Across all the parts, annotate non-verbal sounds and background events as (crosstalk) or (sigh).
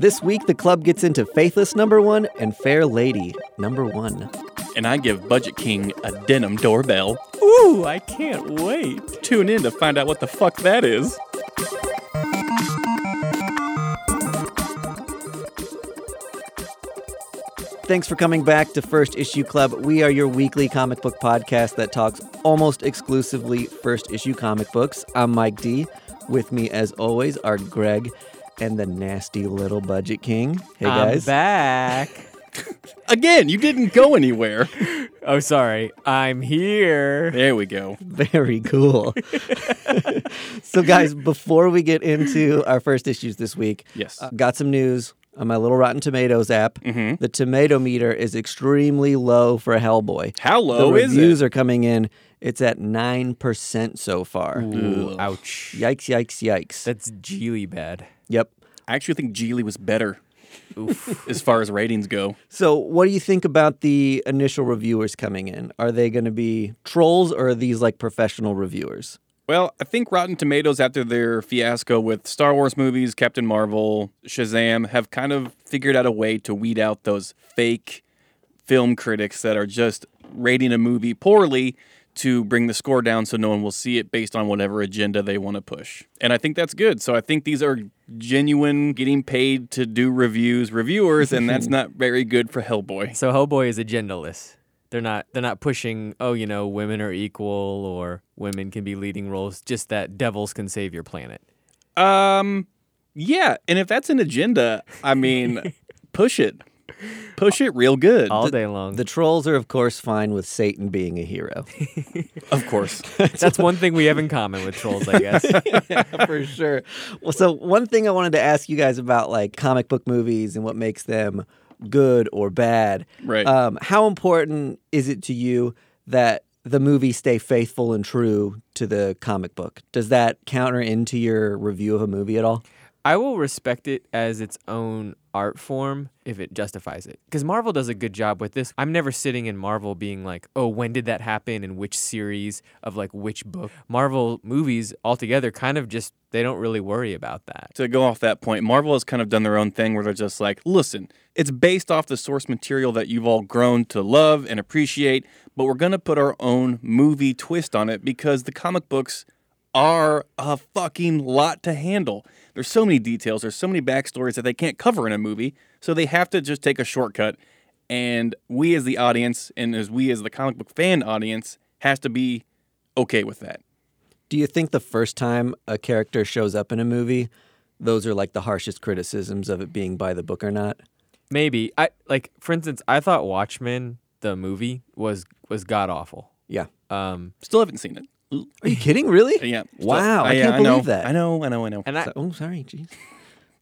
This week, the club gets into Faithless number one and Fair Lady number one. And I give Budget King a denim doorbell. Ooh, I can't wait. Tune in to find out what the fuck that is. Thanks for coming back to First Issue Club. We are your weekly comic book podcast that talks almost exclusively first issue comic books. I'm Mike D. With me, as always, are Greg and the nasty little Budget King. Hey, guys. I'm back. (laughs) Again, you didn't go anywhere. (laughs) oh, sorry. I'm here. There we go. (laughs) Very cool. so, guys, before we get into our first issues this week, Yes. uh, got some news on my little Rotten Tomatoes app. Mm-hmm. The tomato meter is extremely low for Hellboy. How low the is reviews are coming in. It's at 9% so far. Ooh, ouch. Yikes, yikes, yikes. That's Gigli bad. yep. I actually think Gigli was better Oof. (laughs) as far as ratings go. So, what do you think about the initial reviewers coming in? Are they going to be trolls or are these like professional reviewers? Well, I think Rotten Tomatoes, after their fiasco with Star Wars movies, Captain Marvel, Shazam, have kind of figured out a way to weed out those fake film critics that are just rating a movie poorly to bring the score down so no one will see it based on whatever agenda they want to push. And I think that's good. So I think these are genuine, getting paid to do reviews reviewers, and that's (laughs) not very good for Hellboy. so Hellboy is agendaless. They're not they're not pushing, oh, you know, women are equal or women can be leading roles, just that devils can save your planet. Um, yeah, and if that's an agenda, I mean, (laughs) push it, push it real good. All day long. The trolls are, of course, fine with Satan being a hero. (laughs) of course. (laughs) That's one thing we have in common with trolls, I guess. (laughs) for sure. Well, so one thing I wanted to ask you guys about like comic book movies and what makes them good or bad. Right. Um, how important is it to you that the movie stay faithful and true to the comic book? Does that counter into your review of a movie at all? I will respect it as its own art form if it justifies it. Because Marvel does a good job with this. I'm never sitting in Marvel being like, oh, when did that happen and which series of like which book. Marvel movies altogether kind of just, they don't really worry about that. to go off that point, Marvel has kind of done their own thing where they're just like, listen, it's based off the source material that you've all grown to love and appreciate, but we're going to put our own movie twist on it because the comic books are a fucking lot to handle. There's so many details, there's so many backstories that they can't cover in a movie, so they have to just take a shortcut. And we as the audience, and as we as the comic book fan audience, has to be okay with that. Do you think the first time a character shows up in a movie, those are like the harshest criticisms of it being by the book or not? Maybe. I like, for instance, I thought Watchmen, the movie, was was god awful. Yeah. Um, Still haven't seen it. Are you kidding? Really? Yeah. still- Wow, I yeah, can't know, believe that. I know, I know, I know. and I, So- oh, sorry. Jeez.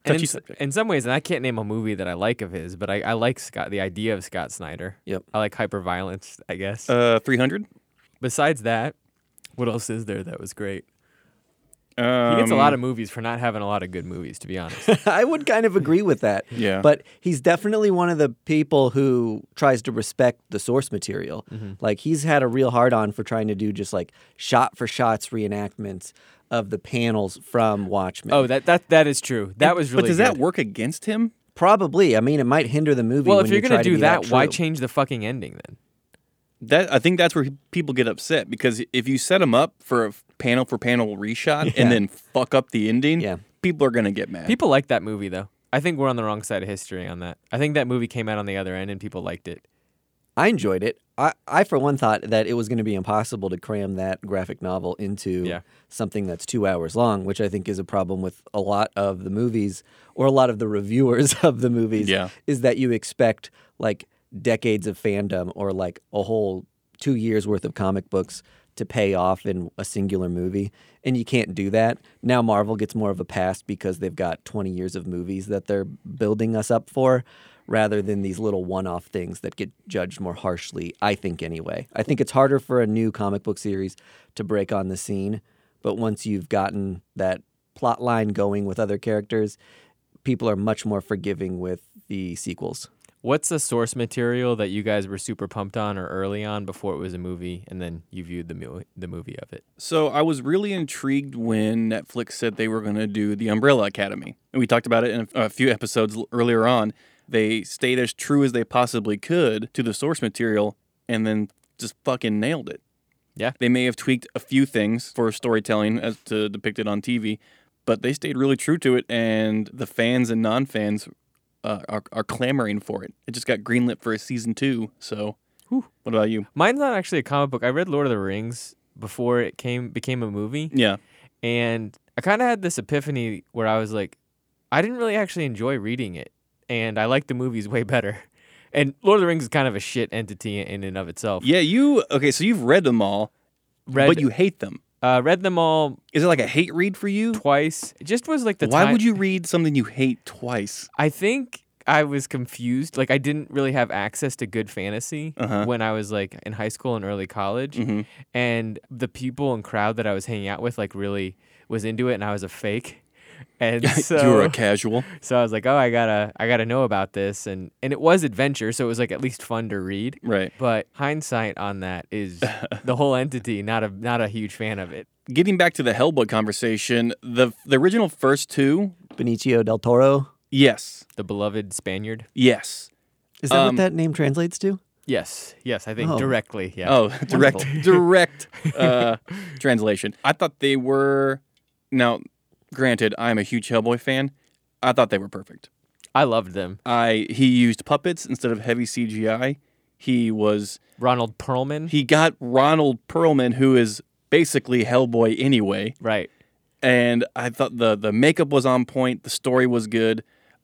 and in, in some ways, and I can't name a movie that I like of his, but I, I like Scott, the idea of Scott Snyder. Yep. I like hyperviolence, I guess. Uh, 300? Besides that, what else is there that was great? Um, He gets a lot of movies for not having a lot of good movies, to be honest. (laughs) I would kind of agree with that. (laughs) Yeah. But he's definitely one of the people who tries to respect the source material. Like he's had a real hard on for trying to do just like shot for shots reenactments of the panels from Watchmen. oh, that that that is true. That was really. But does that work against him? probably. I mean, it might hinder the movie. Well, when if you're you gonna do be that, why change the fucking ending then? That I think that's where people get upset because if you set him up for a panel for panel reshot Yeah. and then fuck up the ending, Yeah. people are gonna get mad. People like that movie though. I think we're on the wrong side of history on that. I think that movie came out on the other end and people liked it. I enjoyed it. I, I for one thought that it was going to be impossible to cram that graphic novel into Yeah. something that's two hours long, which I think is a problem with a lot of the movies or a lot of the reviewers (laughs) of the movies. Yeah. is that you expect like decades of fandom or like a whole two years worth of comic books to pay off in a singular movie, and you can't do that. Now Marvel gets more of a pass because they've got 20 years of movies that they're building us up for rather than these little one-off things that get judged more harshly, I think anyway. I think it's harder for a new comic book series to break on the scene, but once you've gotten that plot line going with other characters, people are much more forgiving with the sequels. What's the source material that you guys were super pumped on or early on before it was a movie, and then you viewed the movie the movie of it? So I was really intrigued when Netflix said they were going to do the Umbrella Academy, and we talked about it in a, a few episodes earlier on. They stayed as true as they possibly could to the source material, and then just fucking nailed it. Yeah. They may have tweaked a few things for storytelling as to depict it on TV, but they stayed really true to it, and the fans and non-fans uh, are, are clamoring for it. It just got greenlit for a season two. So, what about you? Mine's not actually a comic book. I read Lord of the Rings before it came became a movie, Yeah, and I kind of had this epiphany where I was like, I didn't really actually enjoy reading it, and I like the movies way better. (laughs) And Lord of the Rings is kind of a shit entity in and of itself. yeah. You okay? So you've read them all, read but you hate them. Uh, read them all Is it like a hate read for you? twice. It just was like the Why time- would you read something you hate twice? I think I was confused. Like I didn't really have access to good fantasy Uh-huh. when I was like in high school and early college, Mhm. and the people and crowd that I was hanging out with like really was into it, and I was a fake. And so, you were a casual. (laughs) so I was like, oh, I gotta, I gotta know about this, and and it was adventure, so it was like at least fun to read. Right. But hindsight on that is (laughs) the whole entity. Not a, not a huge fan of it. Getting back to the Hellboy conversation, the the original first two, Benicio del Toro. yes, The beloved Spaniard. yes. Is that Um, what that name translates to? Yes, yes, I think Oh. directly. Yeah. Oh, direct direct (laughs) uh, translation. I thought they were. Now, granted, I'm a huge Hellboy fan. I thought they were perfect. I loved them. I he used puppets instead of heavy CGI. He was Ronald Perlman. he got Ronald Perlman, who is basically Hellboy anyway. right. and I thought the the makeup was on point. The story was good.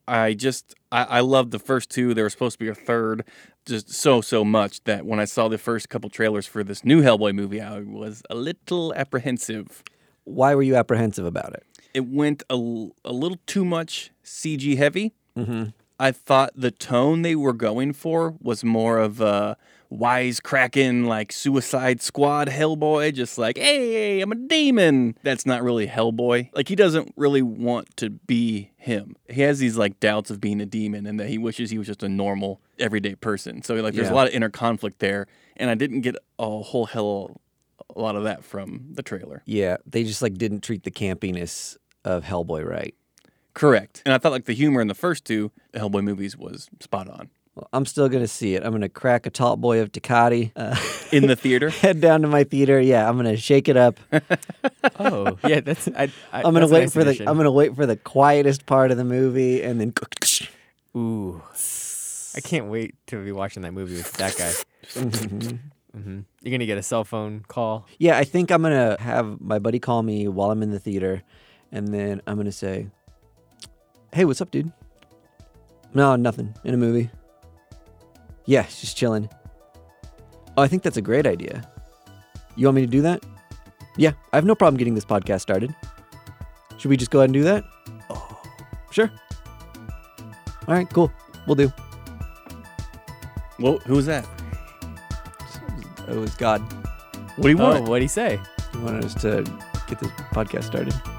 I just I, I loved the first two. There was supposed to be a third, just so so much that when I saw the first couple trailers for this new Hellboy movie, I was a little apprehensive. Why were you apprehensive about it? It went a, a little too much CG heavy. Mm-hmm. I thought the tone they were going for was more of a wisecracking, like Suicide Squad Hellboy, just like, hey, I'm a demon. That's not really Hellboy. Like, he doesn't really want to be him. He has these, like, doubts of being a demon and that he wishes he was just a normal, everyday person. So, like, there's Yeah. a lot of inner conflict there. And I didn't get a whole hell a lot of that from the trailer. Yeah, they just like didn't treat the campiness of Hellboy right. Correct. And I thought, like, the humor in the first two Hellboy movies was spot on. Well, I'm still gonna see it. I'm gonna crack a tall boy of Tecate. Uh, In the theater. (laughs) head down to my theater. Yeah, I'm gonna shake it up. (laughs) Oh, yeah. That's. I, I, I'm gonna wait nice for the. I'm gonna wait for the quietest part of the movie, and then. Ooh. I can't wait to be watching that movie with that guy. hmm You're gonna get a cell phone call. Yeah, I think I'm gonna have my buddy call me while I'm in the theater, and then I'm gonna say, "Hey, what's up, dude?" No, nothing. In a movie. Yeah, just chilling. Oh, I think that's a great idea. You want me to do that? Yeah, I have no problem getting this podcast started. Should we just go ahead and do that? Oh, sure. All right, cool. We'll do. Well, who was that? Oh, it was God. What do you Oh, want? what'd he say? He wanted us to get this podcast started. Started.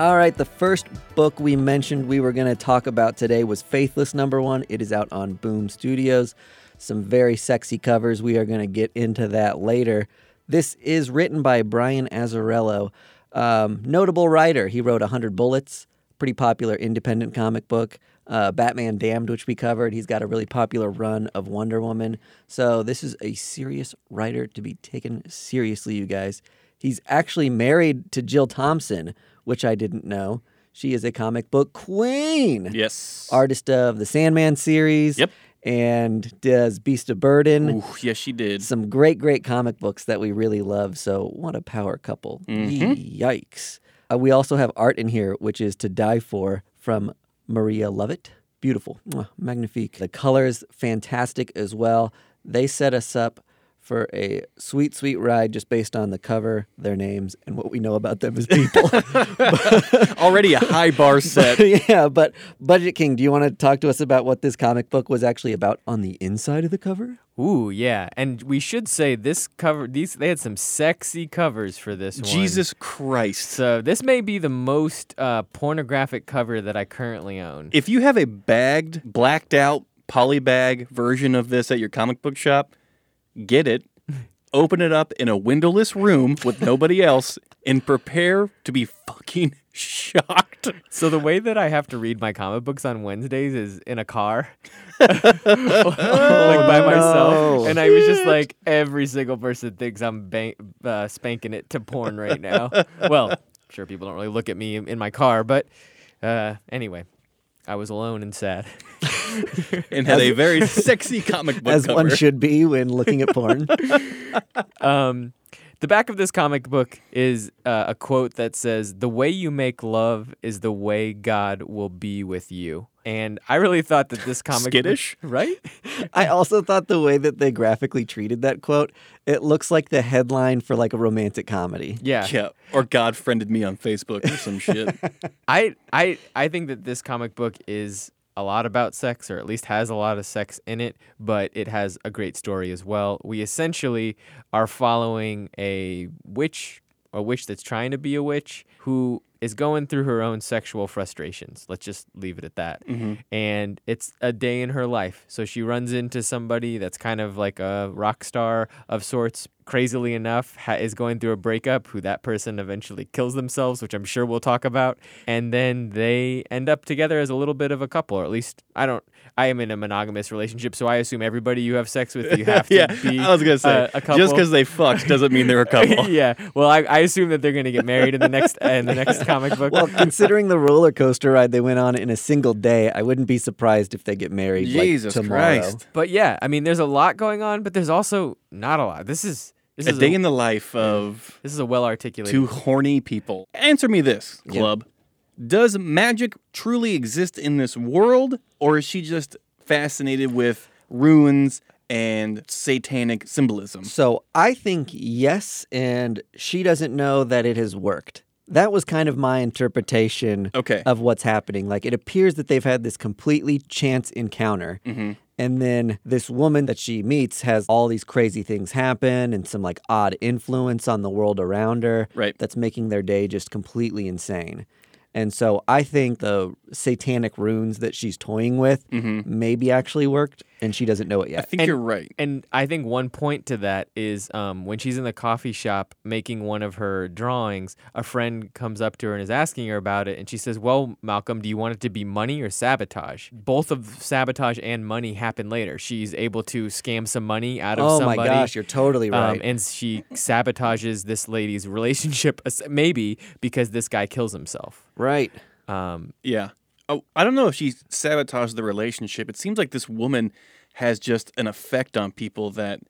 All right, the first book we mentioned we were going to talk about today was Faithless number one. It is out on Boom Studios. Some very sexy covers. We are going to get into that later. This is written by Brian Azzarello, um, notable writer. He wrote 100 Bullets, pretty popular independent comic book. Uh, Batman Damned, which we covered. He's got a really popular run of Wonder Woman. So this is a serious writer to be taken seriously, you guys. He's actually married to Jill Thompson, which I didn't know. She is a comic book queen, yes. artist of the Sandman series, Yep. and does Beast of Burden. Ooh, yes, she did. Some great, great comic books that we really love. So, what a power couple. Mhm. Yikes. Uh, we also have art in here, which is To Die For from Maria Llovet. Beautiful. Mwah, magnifique. The colors, fantastic as well. They set us up for a sweet, sweet ride just based on the cover, their names, and what we know about them as people. (laughs) Already a high bar (laughs) set. yeah, but Budget King, do you want to talk to us about what this comic book was actually about on the inside of the cover? Ooh, yeah. And we should say this cover these they had some sexy covers for this one. Jesus Christ. So this may be the most uh, pornographic cover that I currently own. If you have a bagged, blacked out polybag version of this at your comic book shop, get it, open it up in a windowless room with nobody else, and prepare to be fucking (laughs) shocked. So the way that I have to read my comic books on Wednesdays is in a car, (laughs) like by myself, no. and I was just like, every single person thinks I'm bang- uh, spanking it to porn right now. well, sure, people don't really look at me in in my car, but uh, anyway, I was alone and sad. (laughs) (laughs) And had a very (laughs) sexy comic book As cover. one should be when looking at porn. (laughs) Um, the back of this comic book is uh, a quote that says, "The way you make love is the way God will be with you." And I really thought that this comic, book- Skittish? right? I also thought the way that they graphically treated that quote, it looks like the headline for like a romantic comedy. Yeah. Yeah, or God friended me on Facebook or some shit. I I I think that this comic book is a lot about sex, or at least has a lot of sex in it, but it has a great story as well. We essentially are following a witch, a witch that's trying to be a witch, who is going through her own sexual frustrations. Let's just leave it at that. And it's a day in her life. So she runs into somebody that's kind of like a rock star of sorts. Crazily enough, ha- is going through a breakup. Who that person eventually kills themselves, which I'm sure we'll talk about. And then they end up together as a little bit of a couple, or at least I don't. I am in a monogamous relationship, so I assume everybody you have sex with, you have (laughs) to yeah, be. I was gonna say, uh, a couple. just because they fucked doesn't mean they're a (laughs) couple. yeah. Well, I, I assume that they're gonna get married in the next in the next (laughs) comic book. Well, (laughs) considering the roller coaster ride they went on in a single day, I wouldn't be surprised if they get married Jesus like tomorrow. Christ. But yeah, I mean, there's a lot going on, but there's also not a lot. This is this A is day a, in the life of this is a well articulated. two horny people. Answer me this, club. Does magic truly exist in this world, or is she just fascinated with runes and satanic symbolism? So I think yes, and she doesn't know that it has worked. That was kind of my interpretation Okay. of what's happening. Like it appears that they've had this completely chance encounter. Mm-hmm. And then this woman that she meets has all these crazy things happen and some like odd influence on the world around her Right. that's making their day just completely insane. And so I think the satanic runes that she's toying with maybe actually worked and she doesn't know it Mm-hmm. I think And- you're right. And I think one point to that is um, when she's in the coffee shop making one of her drawings, a friend comes up to her and is asking her about it. And she says, Well, Malcolm, do you want it to be money or sabotage? Both of sabotage and money happen later. She's able to scam some money out of Oh somebody. my gosh, you're totally right. Um, and she sabotages this lady's (laughs) relationship, maybe because this guy kills himself. right. Um, Yeah. Oh, I don't know if she sabotaged the relationship. It seems like this woman has just an effect on people that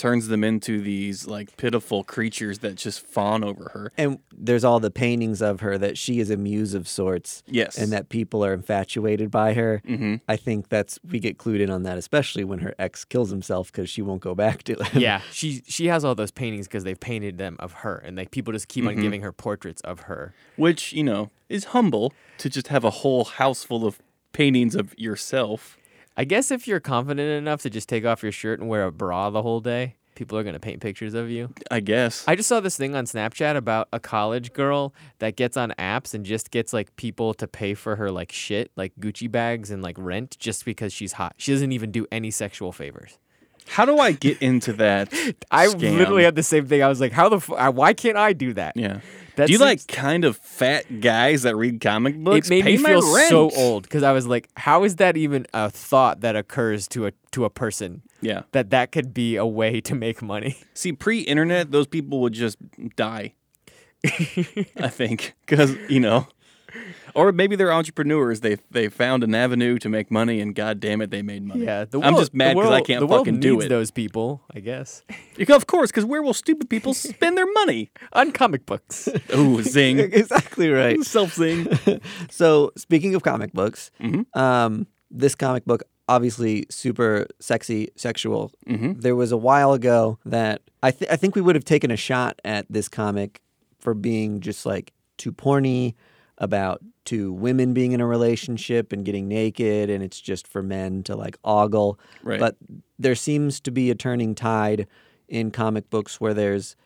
turns them into these like pitiful creatures that just fawn over her. And there's all the paintings of her that she is a muse of sorts. Yes. And that people are infatuated by her. Mm-hmm. I think that's we get clued in on that, especially when her ex kills himself because she won't go back to him. yeah, she she has all those paintings because they've painted them of her, and like people just keep on giving her portraits of her. Which, you know, is humble to just have a whole house full of paintings of yourself. I guess if you're confident enough to just take off your shirt and wear a bra the whole day, people are gonna paint pictures of you. I guess. I just saw this thing on Snapchat about a college girl that gets on apps and just gets like people to pay for her like shit, like Gucci bags and like rent, just because she's hot. She doesn't even do any sexual favors. How do I get into that? (laughs) I scam? literally had the same thing. I was like, how the f- why can't I do that? Yeah. That do you seems- like kind of fat guys that read comic books? It made Pay me feel so old because I was like, how is that even a thought that occurs to a to a person Yeah. that that could be a way to make money? (laughs) See, pre-internet, those people would just die. (laughs) I think because you know, or maybe they're entrepreneurs. They they found an avenue to make money, and god damn it, they made money. Yeah, the I'm just mad because I can't the world fucking do it. Those people, I guess, (laughs) Of course, because where will stupid people spend their money? (laughs) on comic books. (laughs) Ooh, zing, exactly right. self zing. So speaking of comic books, Mm-hmm. um, this comic book obviously super sexy, sexual. Mhm. There was a while ago that I th- I think we would have taken a shot at this comic for being just like too porny about two women being in a relationship and getting naked and it's just for men to like ogle. Right. But there seems to be a turning tide in comic books where there's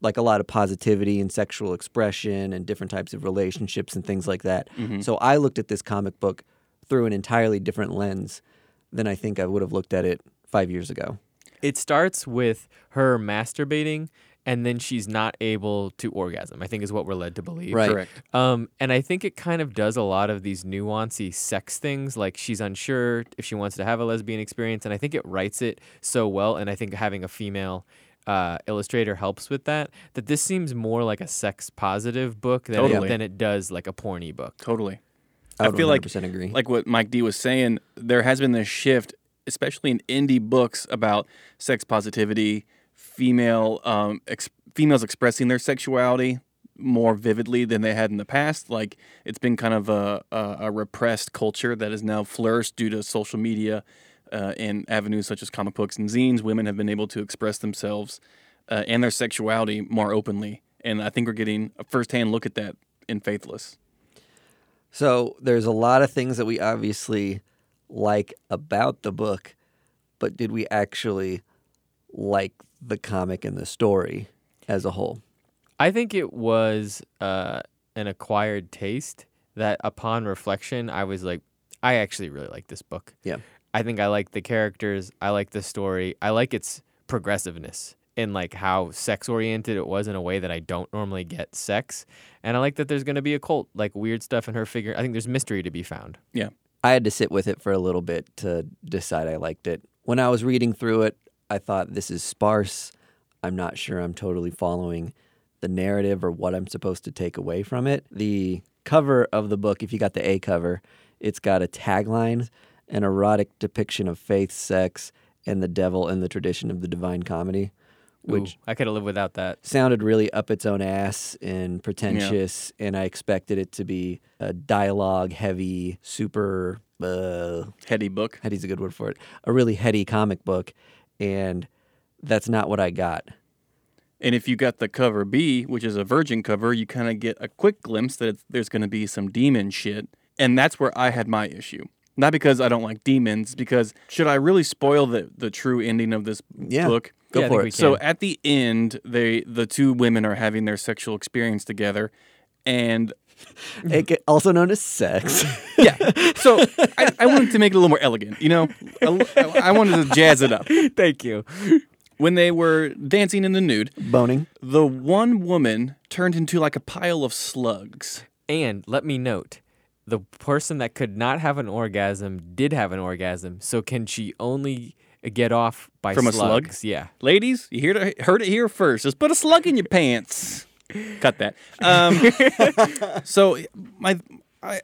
like a lot of positivity and sexual expression and different types of relationships and things like that. Mm-hmm. So I looked at this comic book through an entirely different lens than I think I would have looked at it five years ago. It starts with her masturbating and then she's not able to orgasm. I think is what we're led to believe. Right. Correct. Um, and I think it kind of does a lot of these nuancy sex things. Like she's unsure if she wants to have a lesbian experience, and I think it writes it so well. And I think having a female uh, illustrator helps with that. That this seems more like a sex positive book than Totally. it, than it does like a porny book. Totally. I, I feel like 100% agree. like what Mike D was saying, there has been this shift, especially in indie books about sex positivity, female um, ex- females expressing their sexuality more vividly than they had in the past. Like it's been kind of a, a, a repressed culture that has now flourished due to social media uh, and avenues such as comic books and zines. Women have been able to express themselves uh, and their sexuality more openly, and I think we're getting a firsthand look at that in Faithless. So there's a lot of things that we obviously like about the book, but did we actually like the comic and the story as a whole? I think it was uh, an acquired taste that upon reflection, I was like, I actually really like this book. Yeah. I think I like the characters. I like the story. I like its progressiveness in like how sex oriented it was in a way that I don't normally get sex. And I like that there's going to be a cult, like weird stuff in her figure. I think there's mystery to be found. Yeah. I had to sit with it for a little bit to decide I liked it. When I was reading through it, I thought this is sparse. I'm not sure I'm totally following the narrative or what I'm supposed to take away from it. The cover of the book, if you got the A cover, it's got a tagline an erotic depiction of faith, sex, and the devil in the tradition of the divine comedy, which Ooh, I could have lived without that. sounded really up its own ass and pretentious, and I expected it to be a dialogue heavy, super. Uh, Heady book. heady's a good word for it. A really heady comic book, and that's not what I got. And if you got the cover B, which is a virgin cover, you kind of get a quick glimpse that it's, there's going to be some demon shit. And that's where I had my issue. Not because I don't like demons, because should I really spoil the, the true ending of this Yeah. book? Go Yeah, for it. So at the end, they the two women are having their sexual experience together, and Aka- (laughs) also known as sex. (laughs) yeah. So I, I wanted to make it a little more elegant, you know. I, I wanted to jazz it up. Thank you. When they were dancing in the nude, Boning. the one woman turned into like a pile of slugs. And let me note, the person that could not have an orgasm did have an orgasm. So can she only get off by From a slug? slugs? Yeah. Ladies, you heard it, heard it here first. Just put a slug in your pants. Cut that. Um, (laughs) so my, I,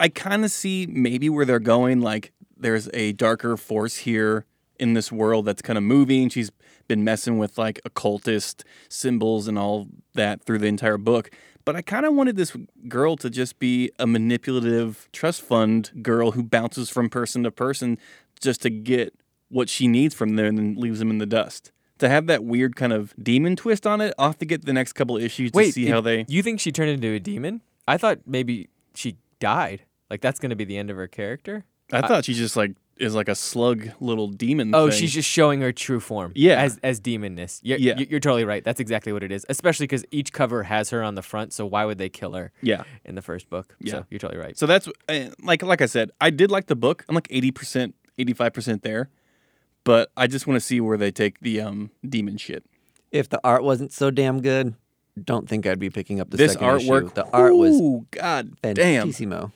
I kind of see maybe where they're going. Like there's a darker force here in this world that's kind of moving. She's been messing with like occultist symbols and all that through the entire book. But I kind of wanted this girl to just be a manipulative trust fund girl who bounces from person to person just to get what she needs from them and then leaves them in the dust. To have that weird kind of demon twist on it, I'll have to get the next couple issues to Wait, see it- how they. You think she turned into a demon? I thought maybe she died. Like that's going to be the end of her character. I thought she just like is like a slug little demon. Oh, thing. she's just showing her true form. Yeah. As as demonness. You're, Yeah. You're totally right. That's exactly what it is. Especially because each cover has her on the front. So why would they kill her yeah. in the first book? Yeah. So you're totally right. So that's uh, like like I said, I did like the book. I'm like 80%, 85% there. But I just want to see where they take the um demon shit. If the art wasn't so damn good, don't think I'd be picking up the this second artwork, issue. The art was ooh, god damn. fantissimo.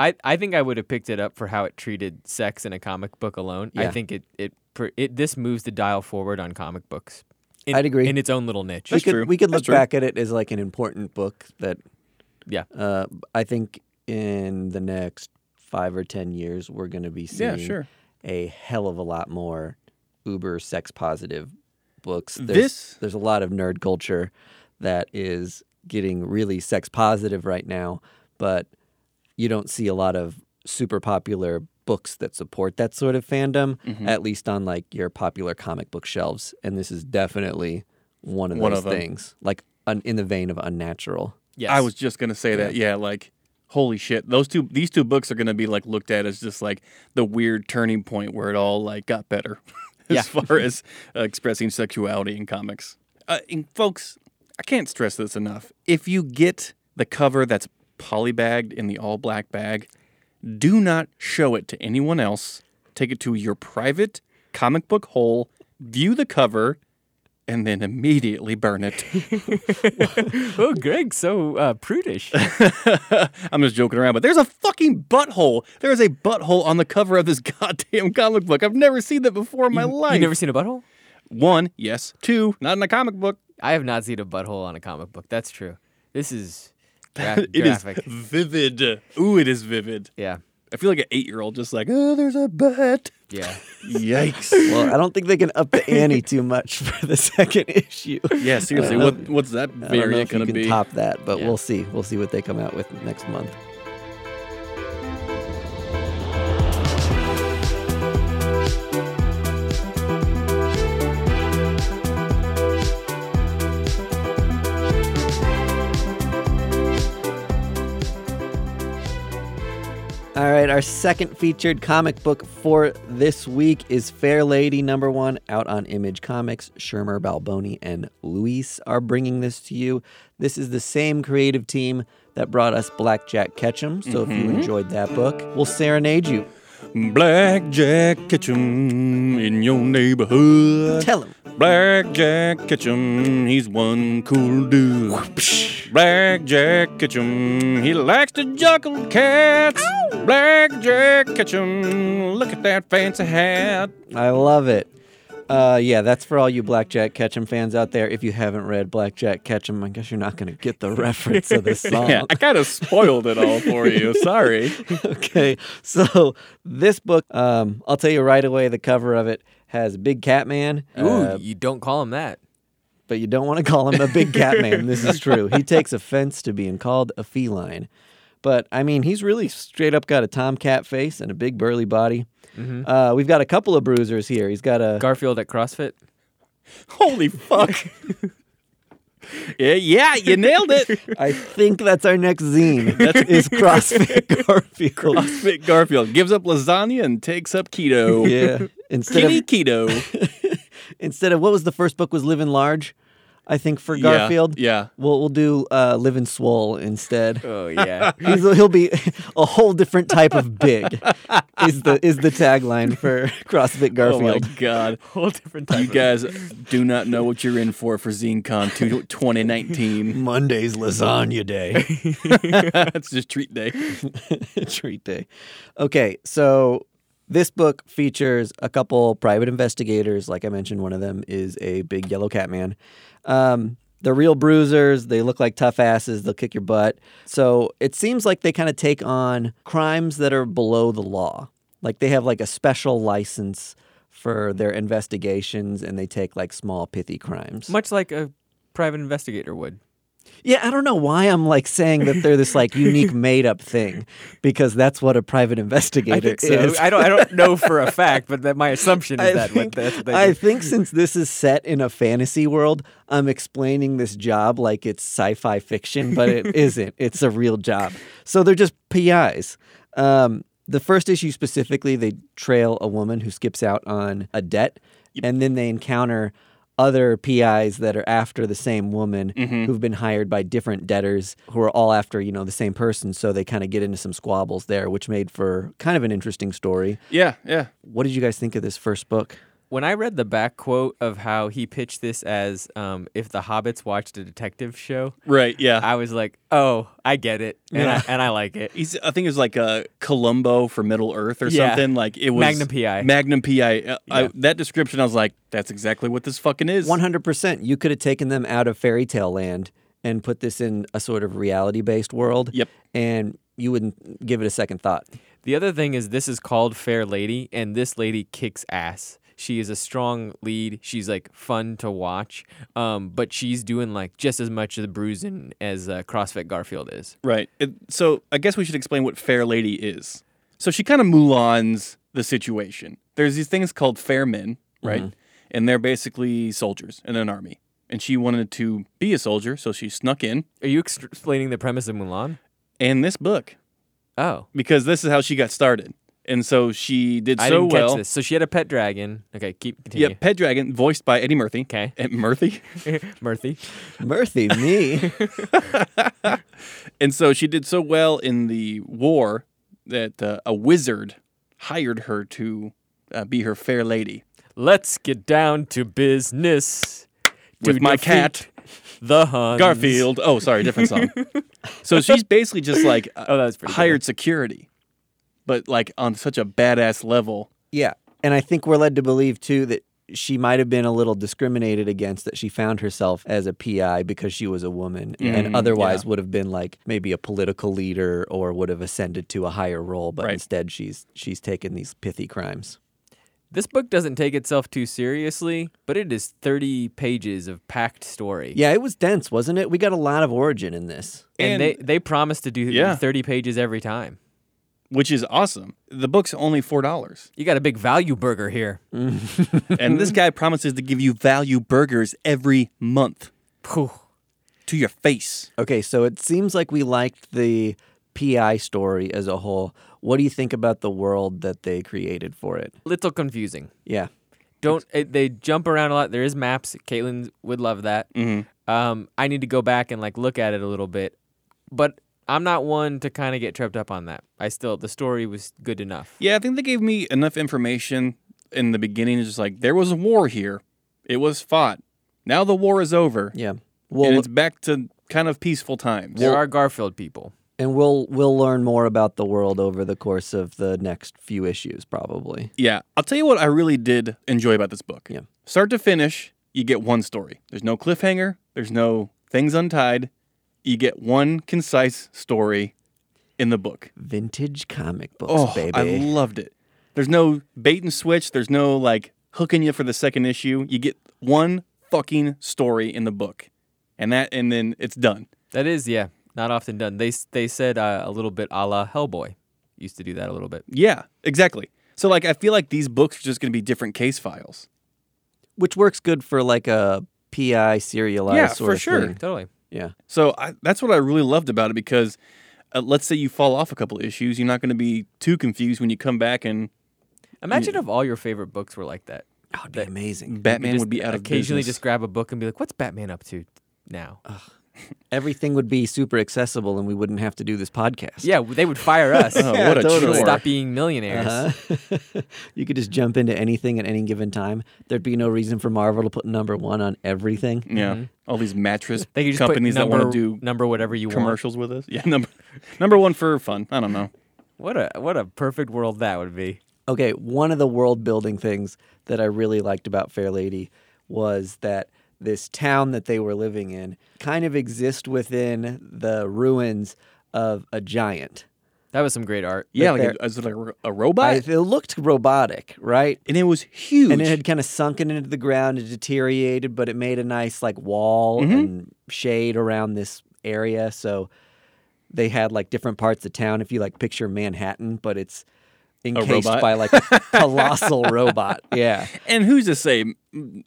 I, I think I would have picked it up for how it treated sex in a comic book alone. I think it it, it this moves the dial forward on comic books. In, I'd agree. in its own little niche. we That's could true. we could look back at it as like an important book that Yeah. uh, I think in the next five or ten years we're going to be seeing. Yeah, seeing sure. A hell of a lot more uber sex positive books. There's, This- there's a lot of nerd culture that is getting really sex positive right now, but you don't see a lot of super popular books that support that sort of fandom, Mm-hmm. at least on like your popular comic book shelves. And this is definitely one of One those of things, like un- in the vein of unnatural. Yes. I was just gonna say that. Yeah, like holy shit, those two these two books are gonna be like looked at as just like the weird turning point where it all like got better (laughs) as Yeah. far as uh, expressing sexuality in comics. Uh, and folks, I can't stress this enough. If you get the cover that's polybagged in the all black bag, do not show it to anyone else. Take it to your private comic book hole, view the cover, and then immediately burn it. (laughs) oh, Greg, so uh, prudish. (laughs) I'm just joking around, but there's a fucking butthole. There is a butthole on the cover of this (laughs) goddamn comic book. I've never seen that before in my life. You never seen a butthole? One, yes. Two, not in a comic book. I have not seen a butthole on a comic book. That's true. This is gra- It is graphic. vivid. Ooh, it is vivid. Yeah. I feel like an eight year old just like, oh, there's a butt. Yeah. (laughs) Yikes. Well, I don't think they can up the ante too much (laughs) for the second (laughs) issue. yeah, seriously, what, what's that I don't know variant if you going to be? top that, but Yeah. we'll see. We'll see what they come out with next month. Right, our second featured comic book for this week is Fair Lady number one, out on Image Comics. Schirmer Balboni and Louise are bringing this to you. This is the same creative team that brought us Blackjack Ketchum. So if you mm-hmm. enjoyed that book, we'll serenade you. Blackjack Ketchum in your neighborhood. Tell him. Blackjack Ketchum, he's one cool dude. Blackjack Ketchum, he likes to juggle cats. Black Jack Ketchum, look at that fancy hat. I love it. Uh, yeah, that's for all you Blackjack Ketchum fans out there. If you haven't read Blackjack Ketchum, I guess you're not going to get the (laughs) reference of this (laughs) song. Yeah, I kind of spoiled it all for you. (laughs) Sorry. okay, so this book, um, I'll tell you right away, the cover of it has Big Cat Man. Ooh, uh, you don't call him that. But you don't want to call him a Big Cat Man. This is true. He (laughs) takes offense to being called a feline. But I mean, he's really straight up got a tomcat face and a big burly body. Uh, we've got a couple of bruisers here. He's got a Garfield at CrossFit. Holy fuck. (laughs) yeah, yeah, you nailed it. (laughs) I think that's our next zine. That is CrossFit Garfield. CrossFit Garfield gives up lasagna and takes up keto. Yeah. Instead Kitty of keto. Instead of what was the first book was Living Large, I think for Garfield. yeah. We'll we'll do uh, Living Swole instead. (laughs) Oh yeah. (laughs) He's, he'll be (laughs) a whole different type of big. Is the is the tagline for CrossFit Garfield? Oh my Garfield? god. Whole different type. You of- guys do not know what you're in for for ZineCon 2 2019. Monday's lasagna day. That's just treat day. treat day. Okay, so this book features a couple private investigators. Like I mentioned, one of them is a big yellow cat man. Um, they're real bruisers. They look like tough asses. They'll kick your butt. So it seems like they kind of take on crimes that are below the law. Like they have like a special license for their investigations and they take like small pithy crimes. Much like a private investigator would. Yeah, I don't know why I'm like saying that they're this like unique (laughs) made up thing because that's what a private I investigator think so. is. I don't. I don't know for a (laughs) fact, but that my assumption is I that think, what I think since this is set in a fantasy world, I'm explaining this job like it's sci-fi fiction, but it (laughs) isn't. It's a real job. So they're just PIs. Um, the first issue specifically, they trail a woman who skips out on a debt, and then they encounter other PIs that are after the same woman Mm-hmm. who've been hired by different debtors who are all after, you know, the same person. So they kind of get into some squabbles there, which made for kind of an interesting story. Yeah, yeah. What did you guys think of this first book? When I read the back quote of how he pitched this as um, if the hobbits watched a detective show, Right, yeah. I was like, "Oh, I get it, and Yeah. I and I like it." He's, I think it was like a Columbo for Middle Earth or Yeah. something. Like it was Magnum PI. Magnum PI. Uh, I, that description, I was like, that's exactly what this fucking is. 100%. You could have taken them out of fairy tale land and put this in a sort of reality based world. Yep. And you wouldn't give it a second thought. The other thing is this is called Fair Lady, and this lady kicks ass. She is a strong lead. She's like fun to watch, um, but she's doing like just as much of the bruising as uh, CrossFit Garfield is. Right. It, so I guess we should explain what Fair Lady is. So she kind of Mulans the situation. There's these things called fair men, right? Mm-hmm. And they're basically soldiers in an army. And she wanted to be a soldier, so she snuck in. Are you ex- explaining the premise of Mulan? And this book, Oh, because this is how she got started. And so she did I so didn't well. catch this. So she had a pet dragon. Okay, keep continue. Yeah, Pet Dragon, voiced by Eddie Murphy. Okay. Eh, Murphy. (laughs) Murphy. Murphy, me. (laughs) And so she did so well in the war that uh, a wizard hired her to uh, be her fair lady. Let's get down to business. With To my cat. the Huns. Garfield. Oh, sorry, different song. (laughs) so she's basically just like uh, Oh, that was pretty good. hired security, but like on such a badass level. Yeah. And I think we're led to believe too that she might have been a little discriminated against that she found herself as a PI because she was a woman Mhm, and otherwise yeah. would have been like maybe a political leader or would have ascended to a higher role but Right. instead she's she's taken these pithy crimes. This book doesn't take itself too seriously, but it is 30 pages of packed story. Yeah, it was dense, wasn't it? We got a lot of origin in this. And, And- they, they promise to do Yeah. 30 pages every time. Which is awesome. The book's only four dollars, You got a big value burger here. (laughs) and this guy promises to give you value burgers every month Phew. to your face. Okay, so it seems like we liked the PI story as a whole. What do you think about the world that they created for it? Little confusing. Yeah. Don't it, they jump around a lot? There is maps. Caitlin would love that. Mm-hmm. Um, I need to go back and like look at it a little bit, but I'm not one to kind of get tripped up on that. I still the story was good enough. Yeah, I think they gave me enough information in the beginning. It's just like there was a war here, it was fought. Now the war is over, Yeah. and Well, it's back to kind of peaceful times. There are Garfield people. and we'll we'll learn more about the world over the course of the next few issues probably. Yeah, I'll tell you what I really did enjoy about this book. Yeah. Start to finish, you get one story. There's no cliffhanger, there's no things untied. You get one concise story in the book. Vintage comic books, Oh, baby. I loved it. There's no bait and switch, there's no like hooking you for the second issue. You get one fucking story in the book. And that and then it's done. That is, yeah, not often done. They they said uh, a little bit a la Hellboy. Used to do that a little bit. Yeah, exactly. So like I feel like these books are just going to be different case files. Which works good for like a PI serialized Yeah, sort for of sure. thing. Totally. Yeah. So I, that's what I really loved about it because uh, let's say you fall off a couple issues, you're not going to be too confused when you come back and Imagine if all your favorite books were like that. That would be amazing. Batman just would be out of occasionally business. just grab a book and be like, "What's Batman up to now?" Everything would be super accessible and we wouldn't have to do this podcast. yeah, they would fire us. (laughs) Oh, Yeah, what a (laughs) totally. chore. Stop being millionaires. Uh-huh. (laughs) you could just jump into anything at any given time. There'd be no reason for Marvel to put number one on everything. yeah, all these mattress They could just companies put that want to do number whatever you want. commercials with us. Yeah, number number one for fun. I don't know. What a what a perfect world that would be. Okay, one of the world building things that I really liked about Fair Lady was that this town that they were living in kind of exists within the ruins of a giant. That was some great art. Yeah, Like like they're- a, is it like a- a robot? I, it looked robotic, right? and it was huge. And it had kind of sunken into the ground and deteriorated, but it made a nice like wall Mhm. and shade around this area. So they had like different parts of town. If you like picture Manhattan, but it's encased by like a colossal robot. (laughs) Yeah. and who's to say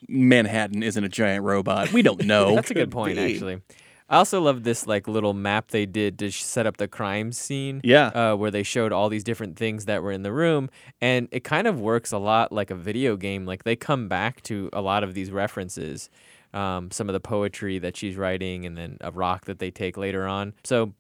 Manhattan isn't a giant robot? We don't (laughs) know. That's a good point, be. actually. I also love this like little map they did to set up the crime scene. Yeah. uh, where they showed all these different things that were in the room, and it kind of works a lot like a video game. Like they come back to a lot of these references, um, some of the poetry that she's writing, and then a rock that they take later on. So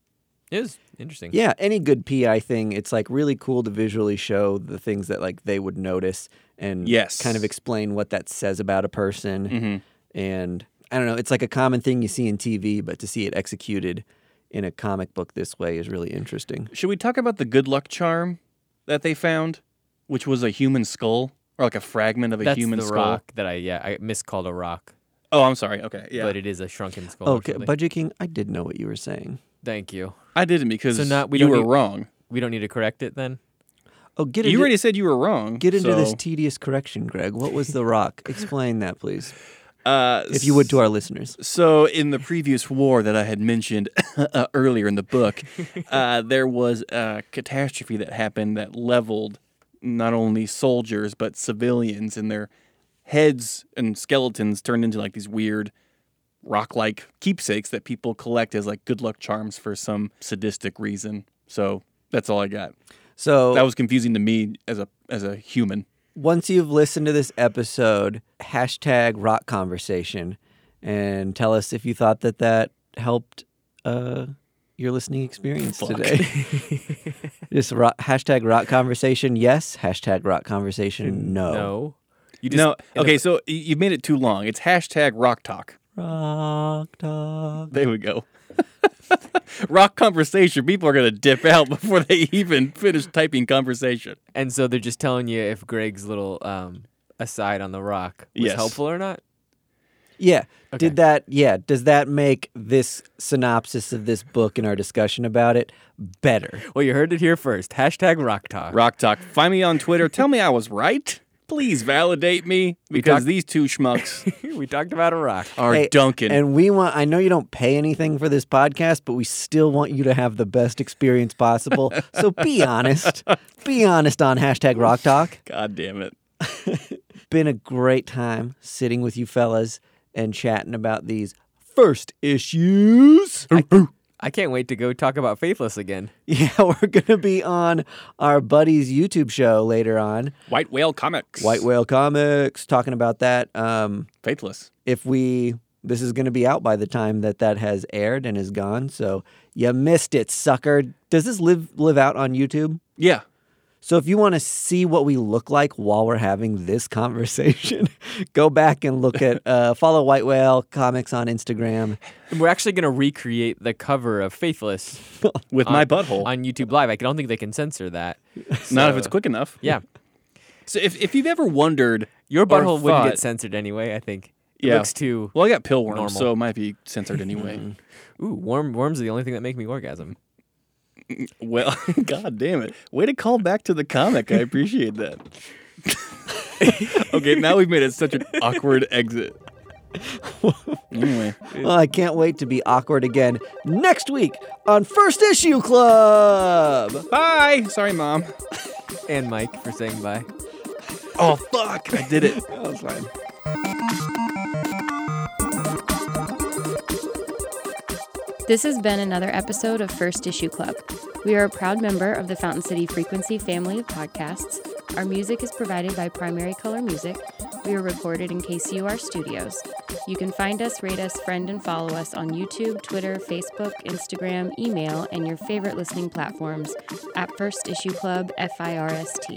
it was interesting. Yeah, any good PI thing, it's like really cool to visually show the things that like they would notice and Yes. kind of explain what that says about a person. hmm And I don't know, it's like a common thing you see in TV, but to see it executed in a comic book this way is really interesting. Should we talk about the good luck charm that they found, which was a human skull or like a fragment of a that's human the skull? rock that I yeah I miscalled a rock, Oh, I'm sorry. Okay, yeah, but it is a shrunken skull. Okay, something. Budget King, I did know what you were saying. Thank you. I didn't because So not- we you were need- wrong. We don't need to correct it then. Oh, get You already said you were wrong. get into this tedious correction, Greg. What was the rock? (laughs) Explain that, please. Uh, if you would, to our listeners. So, in the previous war that I had mentioned (laughs) uh, earlier in the book, (laughs) uh, there was a catastrophe that happened that leveled not only soldiers but civilians, and their heads and skeletons turned into like these weird rock-like keepsakes that people collect as like good luck charms for some sadistic reason. So that's all I got. So That was confusing to me as a as a human. once you've listened to this episode, hashtag rock conversation and tell us if you thought that that helped uh, your listening experience Fuck. today. (laughs) Just rock, hashtag rock conversation, yes. Hashtag rock conversation, no. No. You just no, in a- okay, so you've made it too long. It's hashtag rock talk. Rock talk. There we go. (laughs) Rock conversation. People are gonna dip out (laughs) before they even finish typing conversation. and so they're just telling you if Greg's little um, aside on the rock was Yes. helpful or not. Yeah. Okay. Did that, yeah, does that make this synopsis of this book and our discussion about it better? Well, you heard it here first. Hashtag rock talk. Rock talk. Find me on Twitter. Tell me I was right. Please validate me because talked- these two schmucks (laughs) we talked about a rock. are Hey, dunking. And we want, I know you don't pay anything for this podcast, but we still want you to have the best experience possible. so be (laughs) honest. Be honest on hashtag rock talk. God damn it. (laughs) Been a great time sitting with you fellas and chatting about these first issues. I can't wait to go talk about Faithless again. (laughs) Yeah, we're going to be on our buddy's YouTube show later on, White Whale Comics. White Whale Comics, talking about that. Um, Faithless. if we this is going to be out by the time that that has aired and is gone so you missed it sucker does this live live out on youtube Yeah. So if you want to see what we look like while we're having this (laughs) conversation go back and look at (laughs) uh, follow white whale comics on instagram And we're actually going to recreate the cover of Faithless (laughs) With my butthole. on YouTube Live. I don't think they can censor that. Not if it's quick enough. Yeah. So if, if you've ever wondered Your or butthole wouldn't get censored anyway, I think. It Yeah. looks too. Well, I got pill worms, Normal. so it might be censored anyway. Ooh, worm, worms are the only thing that make me orgasm. Well, (laughs) god damn it. Way to call back to the comic. I appreciate that. (laughs) okay, now we've made it such an awkward exit. anyway, well i can't wait to be awkward again next week on first issue club bye. Sorry, mom. And Mike for saying bye. Oh fuck! I did it. that was fine This has been another episode of First Issue Club. We are a proud member of the Fountain City Frequency family of podcasts. Our music is provided by Primary Color Music. We are recorded in KCUR Studios. You can find us, rate us, friend, and follow us on YouTube, Twitter, Facebook, Instagram, email, and your favorite listening platforms at First Issue Club FIRST.